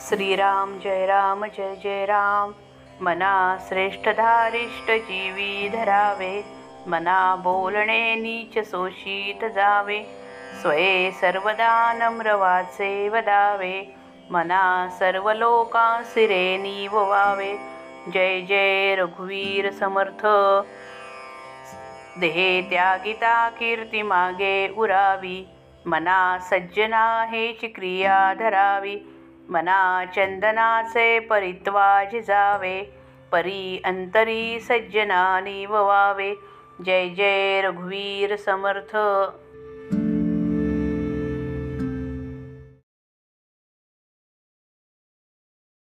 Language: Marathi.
श्रीराम जय राम जय जय राम। मना श्रेष्ठ धारिष्ट जीवी धरावे। मना बोलणे नीच शोषित जावे। स्वये सर्वदा नम्र वाचे वदावे मना सर्व लोकांसिरे निववावे जय जय रघुवीर समर्थ। देहे त्यागिता कीर्ती मागे उरावी। मना सज्जना हेची क्रिया धरावी। मना चंदनाचे परित्वा झिजावे परी अंतरी सज्जना निववावे जय जय रघुवीर समर्थ.